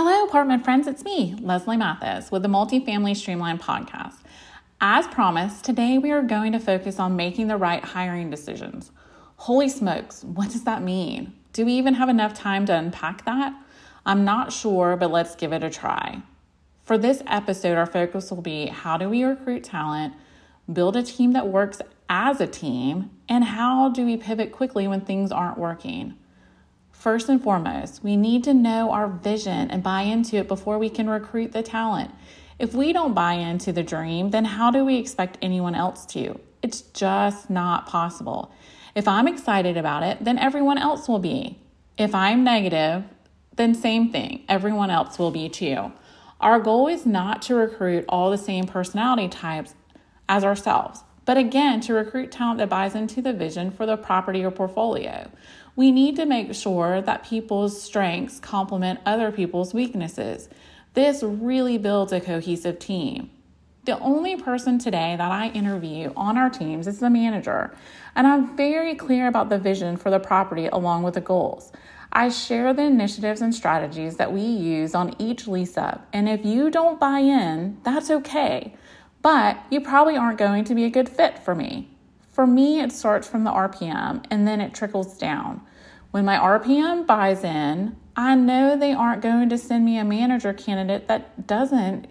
Hello, apartment friends. It's me, Leslie Mathis, with the Multifamily Streamline podcast. As promised, today we are going to focus on making the right hiring decisions. Holy smokes, what does that mean? Do we even have enough time to unpack that? I'm not sure, but let's give it a try. For this episode, our focus will be how do we recruit talent, build a team that works as a team, and how do we pivot quickly when things aren't working? First and foremost, we need to know our vision and buy into it before we can recruit the talent. If we don't buy into the dream, then how do we expect anyone else to? It's just not possible. If I'm excited about it, then everyone else will be. If I'm negative, then same thing, everyone else will be too. Our goal is not to recruit all the same personality types as ourselves, but again, to recruit talent that buys into the vision for the property or portfolio we need to make sure that people's strengths complement other people's weaknesses. This really builds a cohesive team. The only person today that I interview on our teams is the manager, and I'm very clear about the vision for the property along with the goals. I share the initiatives and strategies that we use on each lease up, and if you don't buy in, that's okay, but you probably aren't going to be a good fit for me. For me, it starts from the RPM and then it trickles down. When my RPM buys in, I know they aren't going to send me a manager candidate that doesn't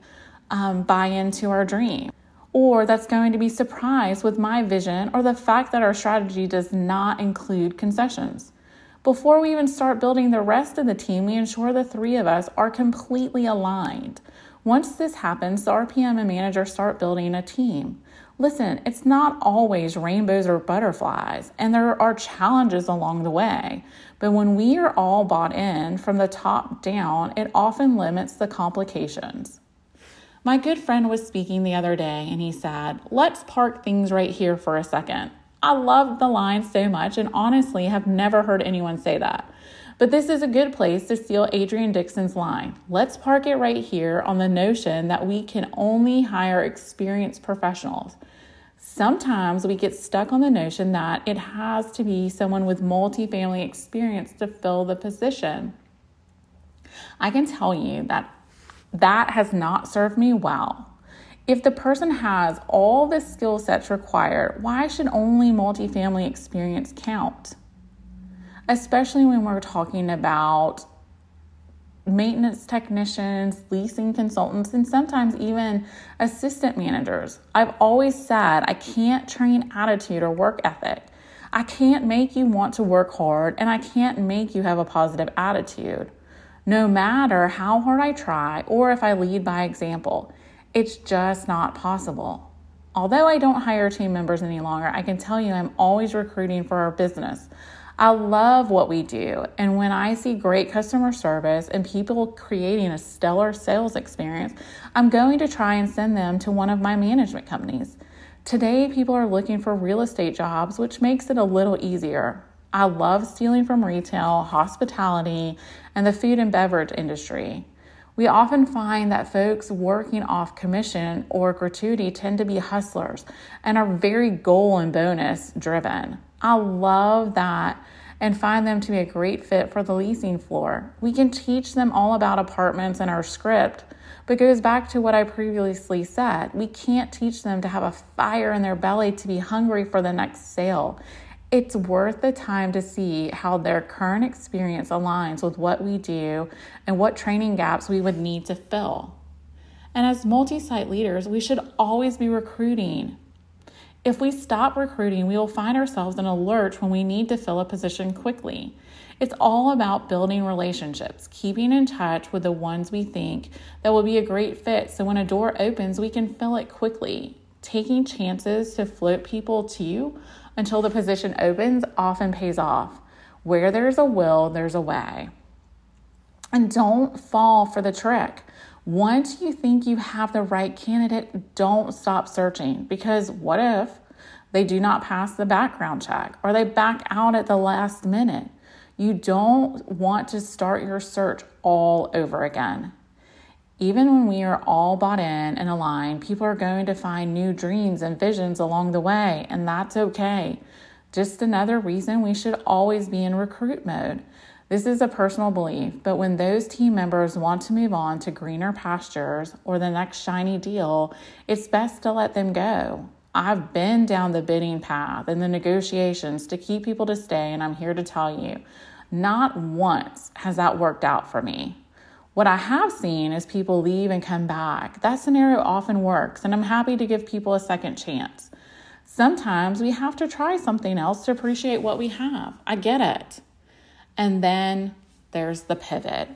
um, buy into our dream or that's going to be surprised with my vision or the fact that our strategy does not include concessions. Before we even start building the rest of the team, we ensure the three of us are completely aligned. Once this happens, the RPM and manager start building a team. Listen, it's not always rainbows or butterflies, and there are challenges along the way. But when we are all bought in from the top down, it often limits the complications. My good friend was speaking the other day and he said, Let's park things right here for a second. I love the line so much and honestly have never heard anyone say that. But this is a good place to steal Adrian Dixon's line. Let's park it right here on the notion that we can only hire experienced professionals. Sometimes we get stuck on the notion that it has to be someone with multifamily experience to fill the position. I can tell you that that has not served me well. If the person has all the skill sets required, why should only multifamily experience count? Especially when we're talking about maintenance technicians, leasing consultants, and sometimes even assistant managers. I've always said I can't train attitude or work ethic. I can't make you want to work hard, and I can't make you have a positive attitude. No matter how hard I try or if I lead by example, it's just not possible. Although I don't hire team members any longer, I can tell you I'm always recruiting for our business. I love what we do. And when I see great customer service and people creating a stellar sales experience, I'm going to try and send them to one of my management companies. Today, people are looking for real estate jobs, which makes it a little easier. I love stealing from retail, hospitality, and the food and beverage industry. We often find that folks working off commission or gratuity tend to be hustlers and are very goal and bonus driven. I love that and find them to be a great fit for the leasing floor. We can teach them all about apartments in our script, but goes back to what I previously said. We can't teach them to have a fire in their belly to be hungry for the next sale. It's worth the time to see how their current experience aligns with what we do and what training gaps we would need to fill. And as multi site leaders, we should always be recruiting if we stop recruiting, we will find ourselves in a lurch when we need to fill a position quickly. It's all about building relationships, keeping in touch with the ones we think that will be a great fit so when a door opens, we can fill it quickly. Taking chances to float people to you until the position opens often pays off. Where there's a will, there's a way. And don't fall for the trick. Once you think you have the right candidate, don't stop searching because what if they do not pass the background check or they back out at the last minute? You don't want to start your search all over again. Even when we are all bought in and aligned, people are going to find new dreams and visions along the way, and that's okay. Just another reason we should always be in recruit mode. This is a personal belief, but when those team members want to move on to greener pastures or the next shiny deal, it's best to let them go. I've been down the bidding path and the negotiations to keep people to stay, and I'm here to tell you not once has that worked out for me. What I have seen is people leave and come back. That scenario often works, and I'm happy to give people a second chance. Sometimes we have to try something else to appreciate what we have. I get it. And then there's the pivot.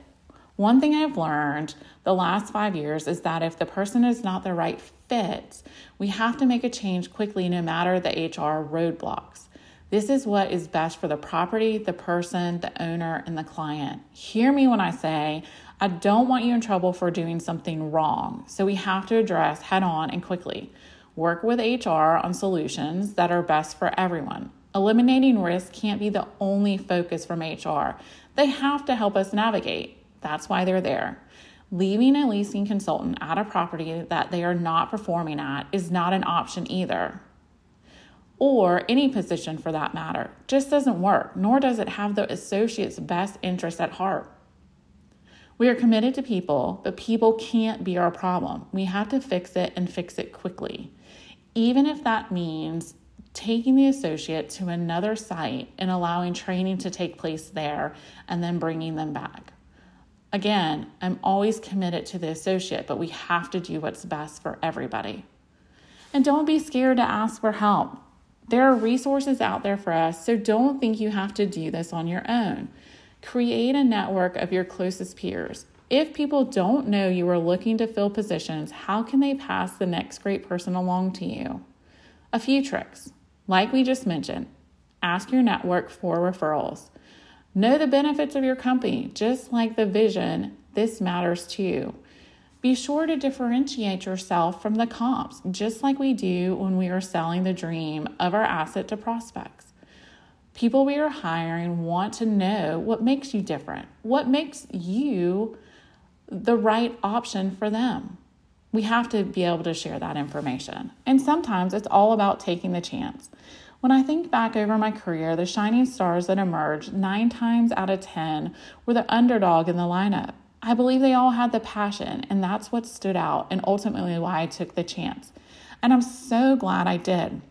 One thing I've learned the last five years is that if the person is not the right fit, we have to make a change quickly no matter the HR roadblocks. This is what is best for the property, the person, the owner, and the client. Hear me when I say, I don't want you in trouble for doing something wrong. So we have to address head on and quickly. Work with HR on solutions that are best for everyone. Eliminating risk can't be the only focus from HR. They have to help us navigate. That's why they're there. Leaving a leasing consultant at a property that they are not performing at is not an option either. Or any position for that matter. Just doesn't work, nor does it have the associate's best interest at heart. We are committed to people, but people can't be our problem. We have to fix it and fix it quickly. Even if that means taking the associate to another site and allowing training to take place there and then bringing them back. Again, I'm always committed to the associate, but we have to do what's best for everybody. And don't be scared to ask for help. There are resources out there for us, so don't think you have to do this on your own. Create a network of your closest peers. If people don't know you are looking to fill positions, how can they pass the next great person along to you? A few tricks. Like we just mentioned, ask your network for referrals. Know the benefits of your company, just like the vision, this matters to you. Be sure to differentiate yourself from the comps, just like we do when we are selling the dream of our asset to prospects. People we are hiring want to know what makes you different, what makes you the right option for them. We have to be able to share that information. And sometimes it's all about taking the chance. When I think back over my career, the shining stars that emerged nine times out of 10 were the underdog in the lineup. I believe they all had the passion, and that's what stood out, and ultimately why I took the chance. And I'm so glad I did.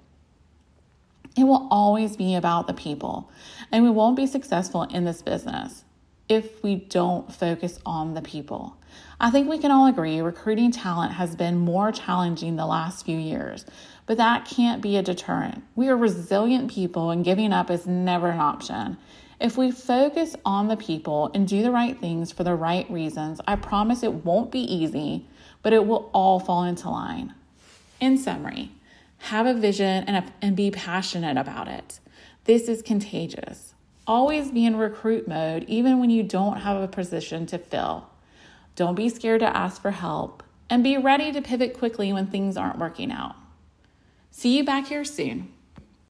It will always be about the people, and we won't be successful in this business if we don't focus on the people. I think we can all agree recruiting talent has been more challenging the last few years, but that can't be a deterrent. We are resilient people, and giving up is never an option. If we focus on the people and do the right things for the right reasons, I promise it won't be easy, but it will all fall into line. In summary, have a vision and, a, and be passionate about it. This is contagious. Always be in recruit mode, even when you don't have a position to fill. Don't be scared to ask for help and be ready to pivot quickly when things aren't working out. See you back here soon.